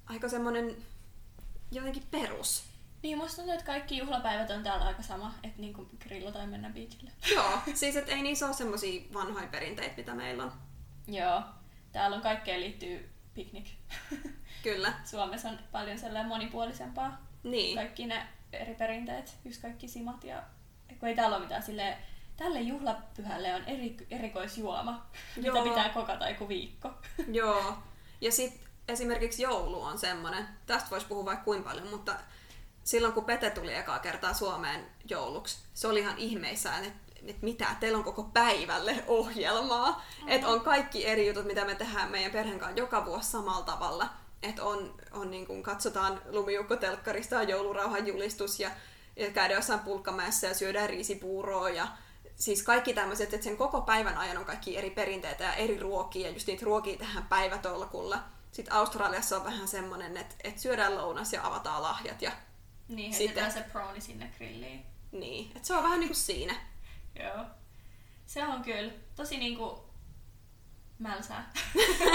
aika semmoinen jotenkin perus. Niin, musta tuntuu, että kaikki juhlapäivät on täällä aika sama, että niinku grillataan mennä beachille. Joo, siis että ei niissä ole semmoisia vanhoja perinteitä, mitä meillä on. Joo, täällä on kaikkeen liittyy piknik. Kyllä. Suomessa on paljon sellainen monipuolisempaa. Niin. Kaikki ne eri perinteet, just kaikki simat ja kun ei täällä ole mitään silleen, tälle juhlapyhälle on eri, erikoisjuoma, mitä Joo. pitää kokata joku viikko. Joo. Ja sitten esimerkiksi joulu on semmoinen, tästä voisi puhua vaikka kuinka paljon, mutta silloin kun Pete tuli ekaa kertaa Suomeen jouluksi, se oli ihan ihmeissään, että et mitä, teillä on koko päivälle ohjelmaa. Mm-hmm. Että on kaikki eri jutut, mitä me tehdään meidän perheen kanssa joka vuosi samalla tavalla. Että on, on niin kuin katsotaan lumiukkotelkkarista ja joulurauhan julistus ja, ja käydään jossain pulkkamäessä ja syödään riisipuuroa ja siis kaikki tämmöiset, että sen koko päivän ajan on kaikki eri perinteitä ja eri ruokia ja just niitä ruokia tehdään päivätolkulla. Sitten Australiassa on vähän semmonen, että, että syödään lounas ja avataan lahjat ja Niin, Sitten- se brownie sinne grilliin. niin. Että se on vähän niin kuin siinä. Joo. Se on kyllä tosi niinku mälsää.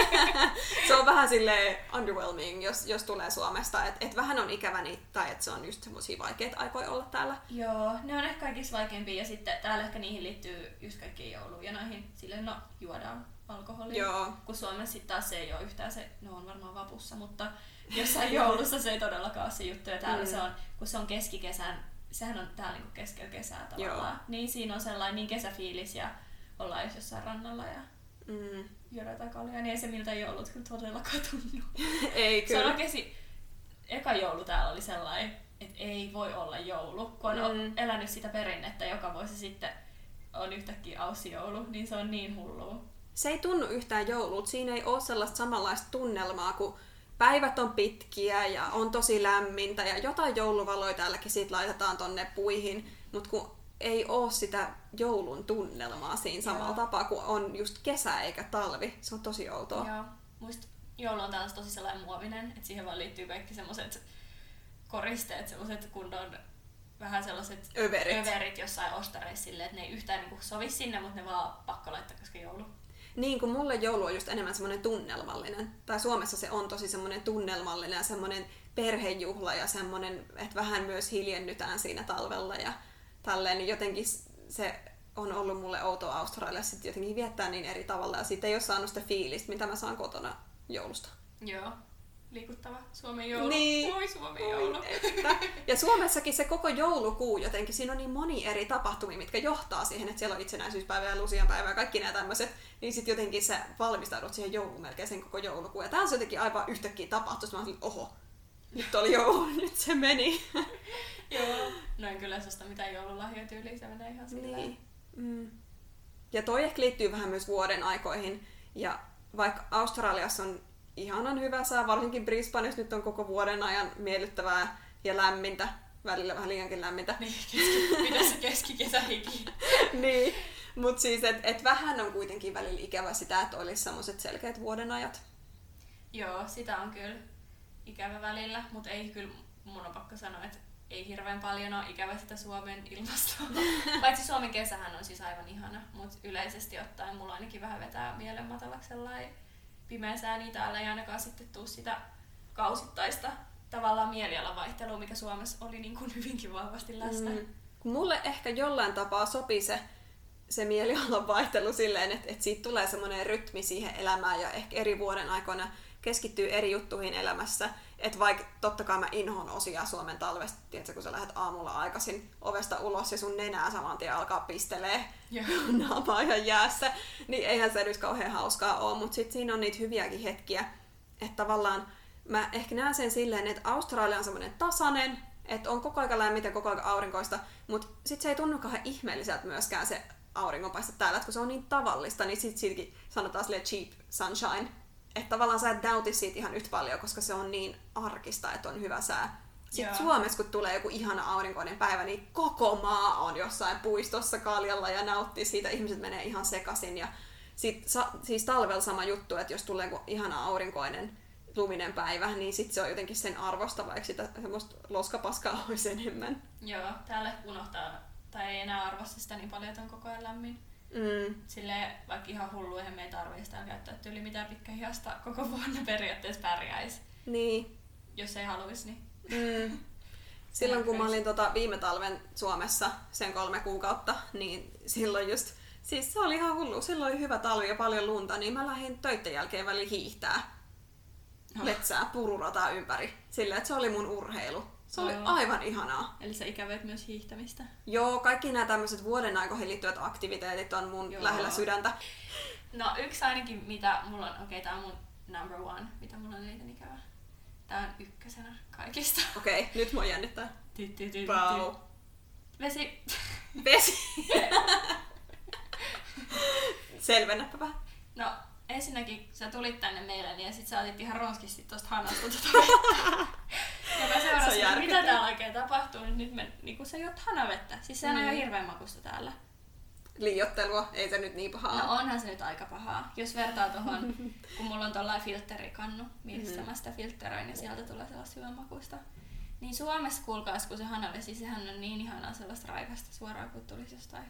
Se on vähän sille underwhelming, jos, jos tulee Suomesta. Että et vähän on ikävä niitä, tai että se on just semmoisia vaikeita aikoja olla täällä. Joo, ne on ehkä kaikista vaikeimpia ja sitten täällä ehkä niihin liittyy just kaikkiin joulujonoihin. Silleen no, juodaan alkoholia. Joo. Kun Suomessa sitten taas se ei ole yhtään se, no on varmaan vapussa, mutta jossain joulussa se ei todellakaan ole se juttu. Ja täällä Mm. se on, kun se on keskikesän, sehän on täällä niinku keskellä kesää tavallaan. Joo. Niin siinä on sellainen niin kesäfiilis ja ollaan just jossain rannalla ja Mm. Jotain kaljaa, niin ei se miltä joulut kyllä todellakaan tunnu. Ei Se on kyllä. oikeesti, eka joulu täällä oli sellainen, että ei voi olla joulu. Kun on Mm. elänyt sitä perinnettä joka vuosi sitten on yhtäkkiä aussijoulu, niin se on niin hullua. Se ei tunnu yhtään joululta. Siinä ei ole sellaista samanlaista tunnelmaa, kun päivät on pitkiä ja on tosi lämmintä ja jotain jouluvaloja täälläkin sit laitetaan tonne puihin, mutta kun ei ole sitä joulun tunnelmaa siinä samalla Joo. tapaa, kun on just kesä eikä talvi. Se on tosi outoa. Joo. Muist joulu on tällaista tosi sellainen muovinen, että siihen vaan liittyy kaikki semmoiset koristeet, semmoiset kunnon vähän sellaiset Överit. överit jossain ostareissa silleen, että ne ei yhtään niinku sovi sinne, mutta ne vaan pakko laittaa, koska joulu. Niin kuin mulle joulu on just enemmän semmoinen tunnelmallinen. Tai Suomessa se on tosi semmoinen tunnelmallinen ja semmoinen perhejuhla ja semmoinen, että vähän myös hiljennytään siinä talvella ja tälleen. Niin jotenkin se on ollut mulle outoa Australiassa että jotenkin viettää niin eri tavalla ja siitä ei ole saanut sitä fiilistä, mitä mä saan kotona joulusta. Joo. liikuttava Suomen joulu. Niin. Oi Suomen joulu. Että. Ja Suomessakin se koko joulukuu jotenkin, siinä on niin moni eri tapahtumia, mitkä johtaa siihen, että siellä on itsenäisyyspäivä ja lusianpäivä ja kaikki nämä tämmöiset, niin sitten jotenkin sä valmistaudut siihen jouluun melkein sen koko joulukuun. Ja tää on se jotenkin aivan yhtäkkiä tapahtus, mä olin, oho, nyt oli joulu, nyt se meni. Joo. No en kyllä susta mitään joululahjoja tyyliin, se menee ihan silleen. Niin. Mm. Ja toi ehkä liittyy vähän myös vuoden aikoihin. Ja vaikka Australiassa on ihanan hyvä sää, varsinkin Brisbaneissa nyt on koko vuoden ajan miellyttävää ja lämmintä, välillä vähän liiankin lämmintä. Niin, keski, mitä se niin, mutta siis, että et vähän on kuitenkin välillä ikävä sitä, että olisi semmoiset selkeät vuodenajat. Joo, sitä on kyllä ikävä välillä, mutta ei kyllä, mun on pakko sanoa, että ei hirveän paljon ole ikävä sitä Suomen ilmastoa. Paitsi Suomen kesähän on siis aivan ihana, mutta yleisesti ottaen mulla ainakin vähän vetää mielen matalaksi sellainen pimeä sää, niin täällä ei ainakaan sitten tuu sitä kausittaista tavallaan mielialavaihtelua, mikä Suomessa oli niin kuin hyvinkin vahvasti läsnä. Mm. Mulle ehkä jollain tapaa sopii se, se mielialan vaihtelu silleen, että, että siitä tulee semmoinen rytmi siihen elämään ja ehkä eri vuoden aikoina keskittyy eri juttuihin elämässä. Että vaikka totta kai mä inhoon osia Suomen talvesta, tiedätkö, kun sä lähdet aamulla aikaisin ovesta ulos ja sun nenää saman tien alkaa pistelee naamaa ihan jäässä, niin eihän se nyt kauhean hauskaa ole, mutta sitten siinä on niitä hyviäkin hetkiä, että tavallaan mä ehkä näen sen silleen, että Australia on semmoinen tasainen, että on koko ajan lämmintä, koko ajan aurinkoista, mutta sitten se ei tunnu kauhean ihmeelliseltä myöskään se auringonpaiste täällä, että kun se on niin tavallista, niin sitten siitäkin sanotaan sille cheap sunshine, että tavallaan sä et nauti siitä ihan yhtä paljon, koska se on niin arkista, että on hyvä sää. Sitten Joo. Suomessa, kun tulee joku ihana aurinkoinen päivä, niin koko maa on jossain puistossa kaljalla ja nauttii siitä. Ihmiset menee ihan sekaisin. Ja sit, sa, siis talvella sama juttu, että jos tulee joku ihana aurinkoinen luminen päivä, niin sitten se on jotenkin sen arvosta, vaikka sitä semmoista loskapaskaa olisi enemmän. Joo, täällä unohtaa, tai ei enää arvosta sitä niin paljon, että on koko ajan lämmin. Mm. Sille vaikka ihan hullu, eihän me ei tarvitse sitä käyttää tyyli mitään pitkähihasta koko vuonna periaatteessa pärjäisi. Niin. Jos ei haluaisi, niin... Mm. Silloin kun mä olin tota viime talven Suomessa sen kolme kuukautta, niin silloin just, siis se oli ihan hullu. Silloin oli hyvä talvi ja paljon lunta, niin mä lähdin töiden jälkeen väliin hiihtää metsää, pururataa ympäri. Sillä että se oli mun urheilu. Se oli aivan ihanaa. Eli sä ikävöit myös hiihtämistä? Joo, kaikki nämä tämmöiset vuoden aikoihin liittyvät aktiviteetit on mun Joo. lähellä sydäntä. No yksi ainakin, mitä mulla on, okei okay, tää on mun number one, mitä mulla on eniten ikävää. Tää on ykkösenä kaikista. Okei, okay, nyt mua jännittää. Pau. Vesi. Vesi. Selvennäpä vähän. No, ensinnäkin sä tulit tänne meille niin ja sit sä otit ihan ronskisti tosta hanasta tota ja mä seurasin, että mitä täällä oikein tapahtuu, niin nyt me, niin kun sä juot hanavettä. Siis sehän mm. on jo hirveän makusta täällä. Liiottelua, ei se nyt niin pahaa. No onhan se nyt aika pahaa. Jos vertaa tuohon, kun mulla on tuollainen filterikannu, missä mm. mä sitä filtteröin ja sieltä tulee sellaista hyvän makusta. Niin Suomessa kuulkaas, kun se hanavesi, sehän on niin ihanaa sellaista raikasta suoraan, kun tulisi jostain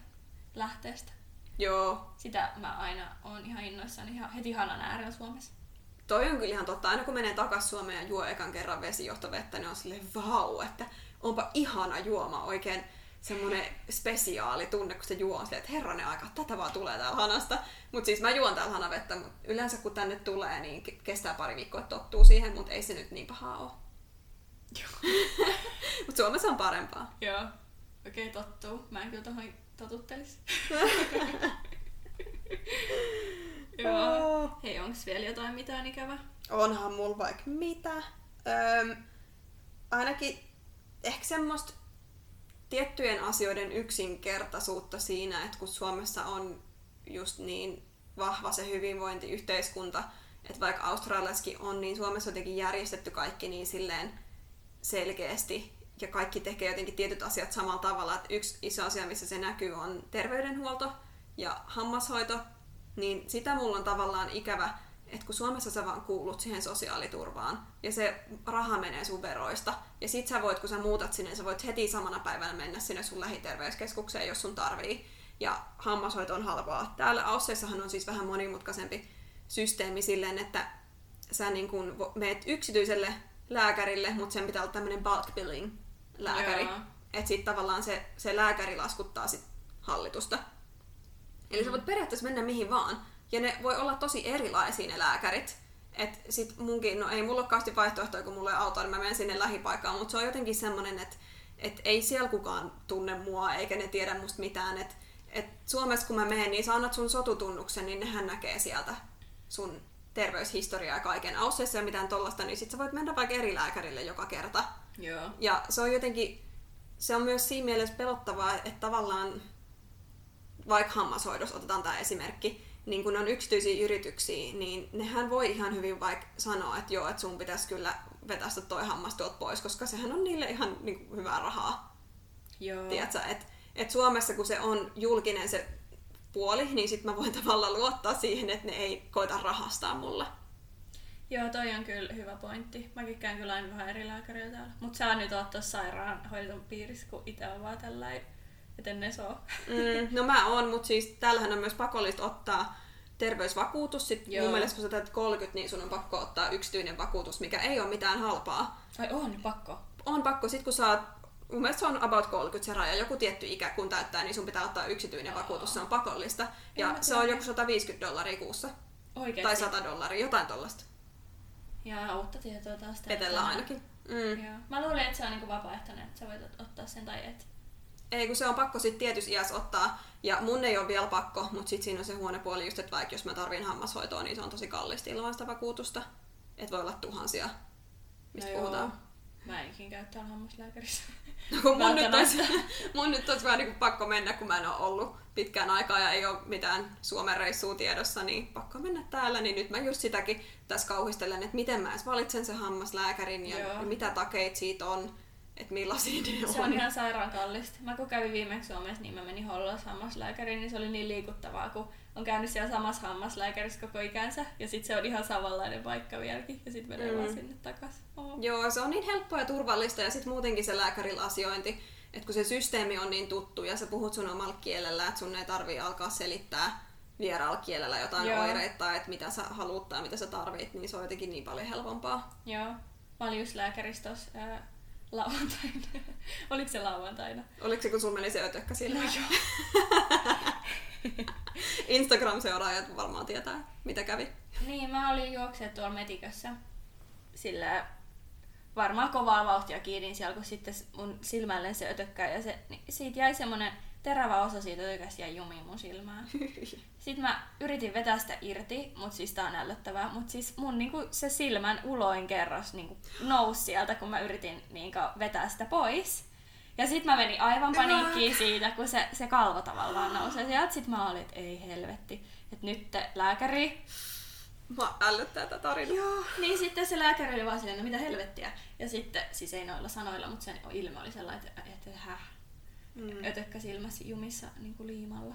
lähteestä. Joo. Sitä mä aina oon ihan innoissani ihan heti hanan äärellä Suomessa. Toi on kyllä ihan totta. Aina kun menee takas Suomeen ja juo ekan kerran vesijohtovettä, niin on silleen vau, että onpa ihana juoma oikein semmoinen spesiaali tunne, kun se juo silleen, että herranen aika, tätä vaan tulee täällä hanasta. Mutta siis mä juon täällä hanavettä, mutta yleensä kun tänne tulee, niin kestää pari viikkoa, että tottuu siihen, mutta ei se nyt niin pahaa ole. mutta Suomessa on parempaa. Joo. Okei, okay, tottuu. Mä en kyllä tohon totuttelis. Joo. Oh. Hei, onks vielä jotain mitään ikävää? Onhan mulla vaikka mitä. Öm, ainakin ehkä semmoista tiettyjen asioiden yksinkertaisuutta siinä, että kun Suomessa on just niin vahva se hyvinvointiyhteiskunta, että vaikka Australiassakin on, niin Suomessa on jotenkin järjestetty kaikki niin silleen selkeästi ja kaikki tekee jotenkin tietyt asiat samalla tavalla. Että yksi iso asia, missä se näkyy, on terveydenhuolto ja hammashoito. Niin sitä mulla on tavallaan ikävä, että kun Suomessa sä vaan kuulut siihen sosiaaliturvaan ja se raha menee sun veroista. Ja sit sä voit, kun sä muutat sinne, sä voit heti samana päivänä mennä sinne sun lähiterveyskeskukseen, jos sun tarvii. Ja hammashoito on halpaa. Täällä Ausseissahan on siis vähän monimutkaisempi systeemi silleen, että sä niin kun meet yksityiselle lääkärille, mutta sen pitää olla tämmöinen bulk billing lääkäri. Että sitten tavallaan se, se lääkäri laskuttaa sit hallitusta. Eli mm. sä voit periaatteessa mennä mihin vaan. Ja ne voi olla tosi erilaisia ne lääkärit. Et sit munkin, no ei mulla ole kauheasti vaihtoehtoja, kun mulla ei auto, niin mä menen sinne lähipaikkaan, mutta se on jotenkin semmonen, että et ei siellä kukaan tunne mua, eikä ne tiedä musta mitään. Et, et Suomessa kun mä menen, niin sä annat sun sotutunnuksen, niin nehän näkee sieltä sun terveyshistoriaa ja kaiken. Ausseessa ja mitään tollasta, niin sit sä voit mennä vaikka eri lääkärille joka kerta. Joo. Ja se on jotenkin, se on myös siinä mielessä pelottavaa, että tavallaan vaikka hammashoidossa, otetaan tämä esimerkki, niin kun on yksityisiä yrityksiä, niin nehän voi ihan hyvin vaikka sanoa, että joo, että sun pitäisi kyllä vetästä toi hammas tuolta pois, koska sehän on niille ihan niin kuin, hyvää rahaa. Joo. Tiedätkö, että et Suomessa kun se on julkinen se puoli, niin sit mä voin tavallaan luottaa siihen, että ne ei koita rahastaa mulla. Joo, toi on kyllä hyvä pointti. Mäkin käyn kyllä aina vähän eri lääkäriä täällä. Mut saa nyt olla tuossa sairaanhoidon piirissä, kun itse on vaan tällä et ennen se on. Mm, no mä oon, mutta siis täällähän on myös pakollista ottaa terveysvakuutus. Sitten Joo. mun mielestä kun sä teet 30, niin sun on pakko ottaa yksityinen vakuutus, mikä ei ole mitään halpaa. Ai on, pakko. On pakko, sit kun sä oot, mun mielestä se on about 30 se raja, joku tietty ikä kun täyttää, niin sun pitää ottaa yksityinen Joo. vakuutus, se on pakollista. Ja mä se on joku 150 dollaria kuussa. Oikeesti. Tai 100 dollaria, jotain tollasta. Ja uutta tietoa taas. täältä. Etellä ainakin. Mm. Joo. Mä luulin, että se on niinku vapaaehtoinen, että sä voit ot- ottaa sen tai et. Ei, kun se on pakko sitten tietyssä iässä ottaa. Ja mun ei ole vielä pakko, mutta sitten siinä on se huono puoli just, että vaikka jos mä tarvin hammashoitoa, niin se on tosi kallista ilman sitä vakuutusta. Että voi olla tuhansia, mistä No joo. puhutaan. Mä en ikin käy täällä hammaslääkärissä. No, kun mun, nyt olisi, mun nyt olisi vähän niin kuin pakko mennä, kun mä en ole ollut pitkään aikaa ja ei ole mitään Suomen reissua tiedossa, niin pakko mennä täällä. Niin nyt mä just sitäkin tässä kauhistelen, että miten mä edes valitsen sen hammaslääkärin ja, Joo. ja mitä takeit siitä on, että millaisia ne on. Se on ihan sairaan kallista. Mä kun kävin viimeksi Suomessa, niin mä menin Hollossa hammaslääkäriin, niin se oli niin liikuttavaa, kun on käynyt siellä samassa hammaslääkärissä koko ikänsä. Ja sit se on ihan samanlainen paikka vieläkin. Ja sit menee Mm. vaan sinne takas. Oh. Joo, se on niin helppoa ja turvallista ja sitten muutenkin se lääkärillä asiointi, että kun se systeemi on niin tuttu ja sä puhut sun omalla kielellä, että sun ei tarvii alkaa selittää vieraalla kielellä jotain Joo. oireita että mitä sä haluut tai mitä sä tarvit, niin se on jotenkin niin paljon helpompaa. Joo. Mä olin just lääkärissä tossa ää, lauantaina. Oliko se lauantaina? Oliko se, kun sun meni se ötökkä sillä? No joo. Instagram-seuraajat varmaan tietää, mitä kävi. Niin, mä olin juokseet tuolla metikössä. Sillä varmaan kovaa vauhtia kiinni siellä, kun sitten mun silmälle se ötökkä ja se, niin siitä jäi semmonen terävä osa siitä ötökästä jäi jumiin mun silmään. Sitten mä yritin vetää sitä irti, mutta siis tää on ällöttävää, mutta siis mun niinku se silmän uloin kerros niinku nousi sieltä, kun mä yritin niinku vetää sitä pois. Ja sit mä menin aivan paniikkiin siitä, kun se, se kalvo tavallaan nousee sieltä. Sit mä olin, että ei helvetti, että nyt te, lääkäri, Mä ällöttää tätä tarinaa. Joo. niin sitten se lääkäri oli vaan silleen, no mitä helvettiä. Ja sitten, siis ei noilla sanoilla, mutta sen ilme oli sellainen, että, että häh, Mm. ötökkä silmässä jumissa niin kuin liimalla.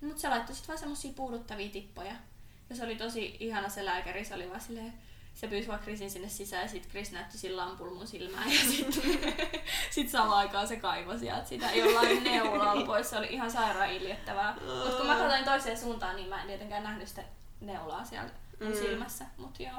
Mutta se laittoi sitten vaan semmosia puuduttavia tippoja. Ja se oli tosi ihana se lääkäri, se oli vaan silleen, se pyysi vaan Krisin sinne sisään ja sitten Kris näytti sillä lampulla mun silmään ja sitten sit samaan aikaan se kaivoi sieltä sitä jollain neulalla pois. Se oli ihan sairaan iljettävää. Mutta kun mä katsoin toiseen suuntaan, niin mä en tietenkään nähnyt sitä neulaa siellä mun Mm. silmässä. Mutta joo,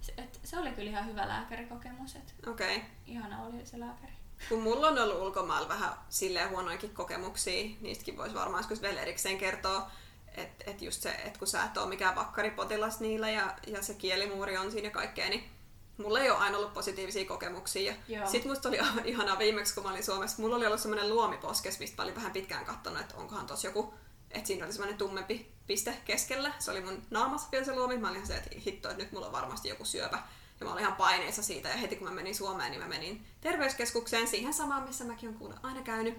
se, et, se oli kyllä ihan hyvä lääkärikokemus. Okei. Okay. ihana oli se lääkäri. Kun mulla on ollut ulkomailla vähän silleen huonoinkin kokemuksia, niistäkin voisi varmaan joskus vielä erikseen kertoa, että et just se, että kun sä et ole mikään vakkaripotilas niillä ja, ja se kielimuuri on siinä ja kaikkea, niin mulla ei ole aina ollut positiivisia kokemuksia. Joo. Sitten musta oli ihanaa viimeksi, kun mä olin Suomessa, mulla oli ollut semmoinen luomiposkes, mistä mä olin vähän pitkään katsonut, että onkohan tossa joku, että siinä oli semmoinen tummempi piste keskellä. Se oli mun naamassa vielä se luomi. Mä olin se, että hitto, että nyt mulla on varmasti joku syöpä. Ja mä olin ihan paineissa siitä. Ja heti kun mä menin Suomeen, niin mä menin terveyskeskukseen siihen samaan, missä mäkin olen kuule aina käynyt.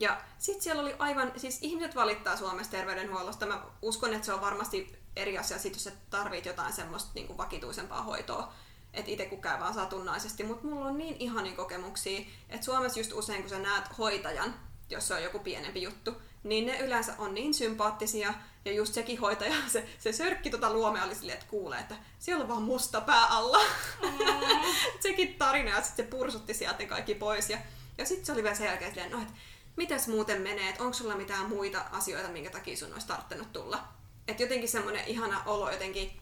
Ja sitten siellä oli aivan, siis ihmiset valittaa Suomessa terveydenhuollosta. Mä uskon, että se on varmasti eri asia sit, jos sä tarvit jotain semmoista niin vakituisempaa hoitoa. Että itse kun käy vaan satunnaisesti. Mutta mulla on niin ihania kokemuksia, että Suomessa just usein kun sä näet hoitajan, jos se on joku pienempi juttu, niin ne yleensä on niin sympaattisia. Ja just sekin hoitaja, se, se sörkki tota luomea oli silleen, että kuulee, että siellä on vaan musta pää alla. sekin tarina, ja sitten se pursutti sieltä kaikki pois. Ja, ja sitten se oli vielä sen jälkeen silleen, no, että mitäs muuten menee, että onko sulla mitään muita asioita, minkä takia sun olisi tarttunut tulla. Että jotenkin semmoinen ihana olo jotenkin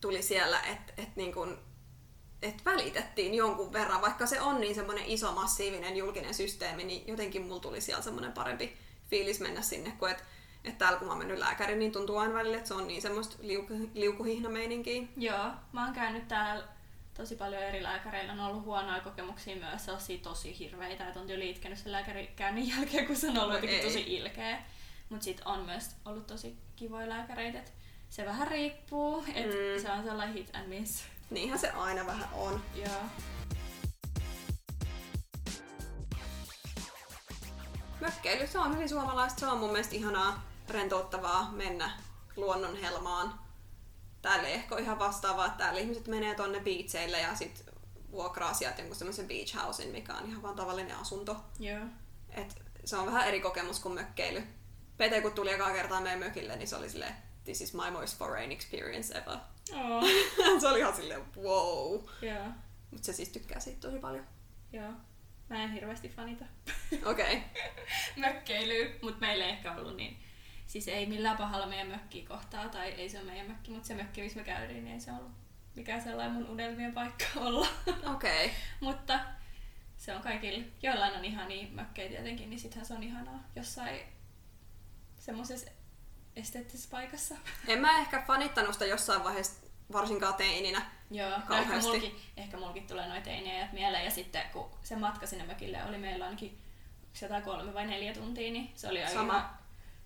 tuli siellä, että et niin kun, et välitettiin jonkun verran, vaikka se on niin semmoinen iso, massiivinen julkinen systeemi, niin jotenkin mulla tuli siellä semmoinen parempi fiilis mennä sinne, kun et, Että täällä kun mä oon mennyt lääkäriin, niin tuntuu aina välillä, että se on niin semmoista liuku, liukuhihnameininkiä. Joo, mä oon käynyt täällä tosi paljon eri lääkäreillä. On ollut huonoja kokemuksia myös, sellaisia tosi hirveitä, että on tyyli itkenyt sen lääkärikäynnin jälkeen, kun se on ollut No jotenkin ei. tosi ilkeä. Mutta sit on myös ollut tosi kivoja lääkäreitä. et Se vähän riippuu, että mm. se on sellainen hit and miss. Niinhän se aina vähän on. Joo. Mökkeily, se on hyvin suomalaista. Se on mun mielestä ihanaa, rentouttavaa mennä luonnon helmaan. Täällä ei ehkä ole ihan vastaavaa, että täällä ihmiset menee tonne beacheille ja sit vuokraa sieltä jonkun semmoisen beach housein, mikä on ihan vaan tavallinen asunto. Joo. Et se on vähän eri kokemus kuin mökkeily. Pete kun tuli ekaa kertaa meidän mökille, niin se oli silleen, this is my most foreign experience ever. Oh. se oli ihan silleen, wow. Joo. Mutta se siis tykkää siitä tosi paljon. Joo. Mä en hirveästi fanita Okei. Okay. mökkeilyä, mutta meillä ei ehkä ollut niin. Siis ei millään pahalla meidän mökkiä kohtaa, tai ei se ole meidän mökki, mutta se mökki, missä me käytiin, niin ei se ollut mikään sellainen mun unelmien paikka olla. Okei. Okay. mutta se on kaikilla, joillain on ihan niin mökkejä tietenkin, niin sittenhän se on ihanaa jossain semmoisessa esteettisessä paikassa. En mä ehkä fanittanut sitä jossain vaiheessa, varsinkaan teininä. Joo, no ehkä, mulki, ehkä mulki tulee noita teinejä mieleen ja sitten kun se matka sinne mökille oli meillä ainakin jotain kolme vai neljä tuntia, niin se oli aika Sama.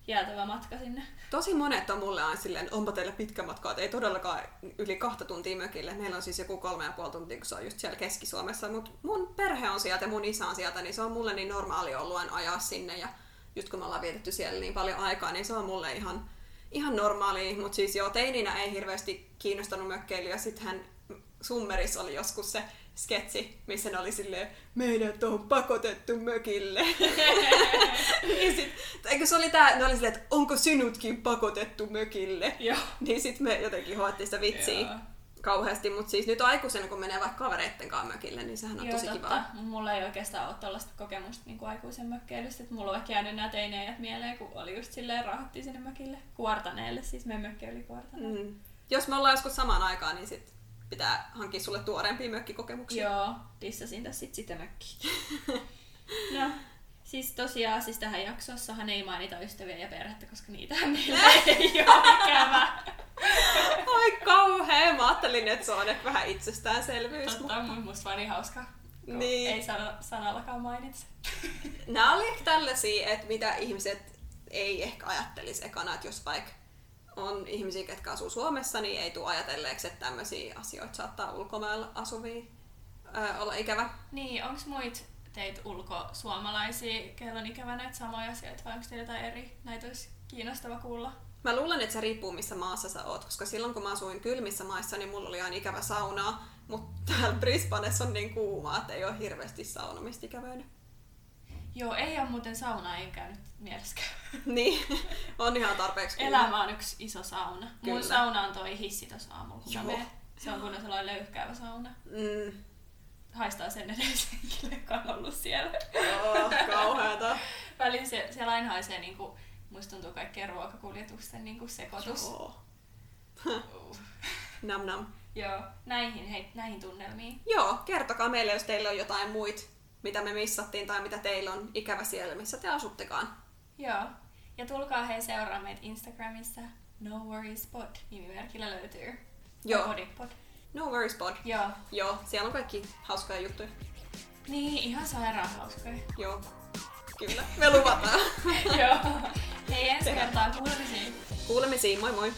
Jäätävä matka sinne. Tosi monet on mulle aina silleen, onpa teillä pitkä matka, että ei todellakaan yli kahta tuntia mökille. Meillä on siis joku kolme ja puoli tuntia, kun se on just siellä Keski-Suomessa. Mutta mun perhe on sieltä ja mun isä on sieltä, niin se on mulle niin normaali ollut aina ajaa sinne. Ja just kun me ollaan vietetty siellä niin paljon aikaa, niin se on mulle ihan, ihan normaali. Mutta siis joo, teininä ei hirveästi kiinnostanut mökkeily. Ja sittenhän Summerissa oli joskus se sketsi, missä ne oli silleen, meidät on pakotettu mökille. niin sit, eikö se oli tää, ne oli silleen, että onko sinutkin pakotettu mökille? Joo. Niin sit me jotenkin hoettiin sitä vitsiä Joo. kauheasti, mutta siis nyt aikuisena kun menee vaikka kavereitten kanssa mökille, niin sehän on Joo, tosi totta. kivaa. Mulla ei oikeastaan ole tällaista kokemusta niin kuin aikuisen mökkeilystä. että Mulla on jäänyt nämä teineajat mieleen, kun oli just silleen rahattiin sinne mökille. Kuortaneelle, siis meidän mökki oli Kuortaneelle. Mm. Jos me ollaan joskus samaan aikaan, niin sit pitää hankkia sulle tuoreempia mökkikokemuksia. Joo, dissasin tässä sit sitä mökkiä. no, siis tosiaan siis tähän jaksossahan ei mainita ystäviä ja perhettä, koska niitähän meillä ei ole ikävä. Ai kauhea, mä ajattelin, että se on ehkä vähän itsestäänselvyys. Totta, on musta vaan niin hauska. Niin. Ei sana, sanallakaan mainitse. Nämä oli ehkä tällaisia, että mitä ihmiset ei ehkä ajattelisi ekana, että jos vaikka on ihmisiä, ketkä asuu Suomessa, niin ei tule ajatelleeksi, että tämmöisiä asioita saattaa ulkomailla asuvia ää, olla ikävä. Niin, onko muit teitä ulkosuomalaisia, kello on ikävä näitä samoja asioita, vai onko teillä jotain eri? Näitä olisi kiinnostava kuulla. Mä luulen, että se riippuu missä maassa sä oot, koska silloin kun mä asuin kylmissä maissa, niin mulla oli aina ikävä saunaa, mutta täällä Brisbanessa on niin kuumaa, että ei ole hirveästi saunomista ikävöinyt. Joo, ei ole muuten sauna, ei käynyt mielessäkään. Niin, on ihan tarpeeksi kuuma. Elämä on yksi iso sauna. Mun Kyllä. sauna on toi hissi tuossa aamulla, kun Joo. menen. Se on kunnon sellainen löyhkäävä sauna. Mm. Haistaa sen edellisenkin, joka on ollut siellä. Joo, kauheata. Välillä se, siellä aina haisee, niin kuin, musta tuntuu kaikkien ruokakuljetusten niin kuin sekoitus. Joo. Nam nam. Joo, näihin, hei, näihin tunnelmiin. Joo, kertokaa meille, jos teillä on jotain muit, mitä me missattiin tai mitä teillä on ikävä siellä, missä te asuttekaan. Joo. Ja tulkaa hei seuraa meitä Instagramissa. No Worries Pod nimimerkillä löytyy. Joo. Pod. No worries pod. Joo. Joo, siellä on kaikki hauskoja juttuja. Niin, ihan sairaan hauskoja. Joo, kyllä. Me luvataan. Joo. Hei ensi kertaa kuulemisiin. Kuulemisiin, moi moi!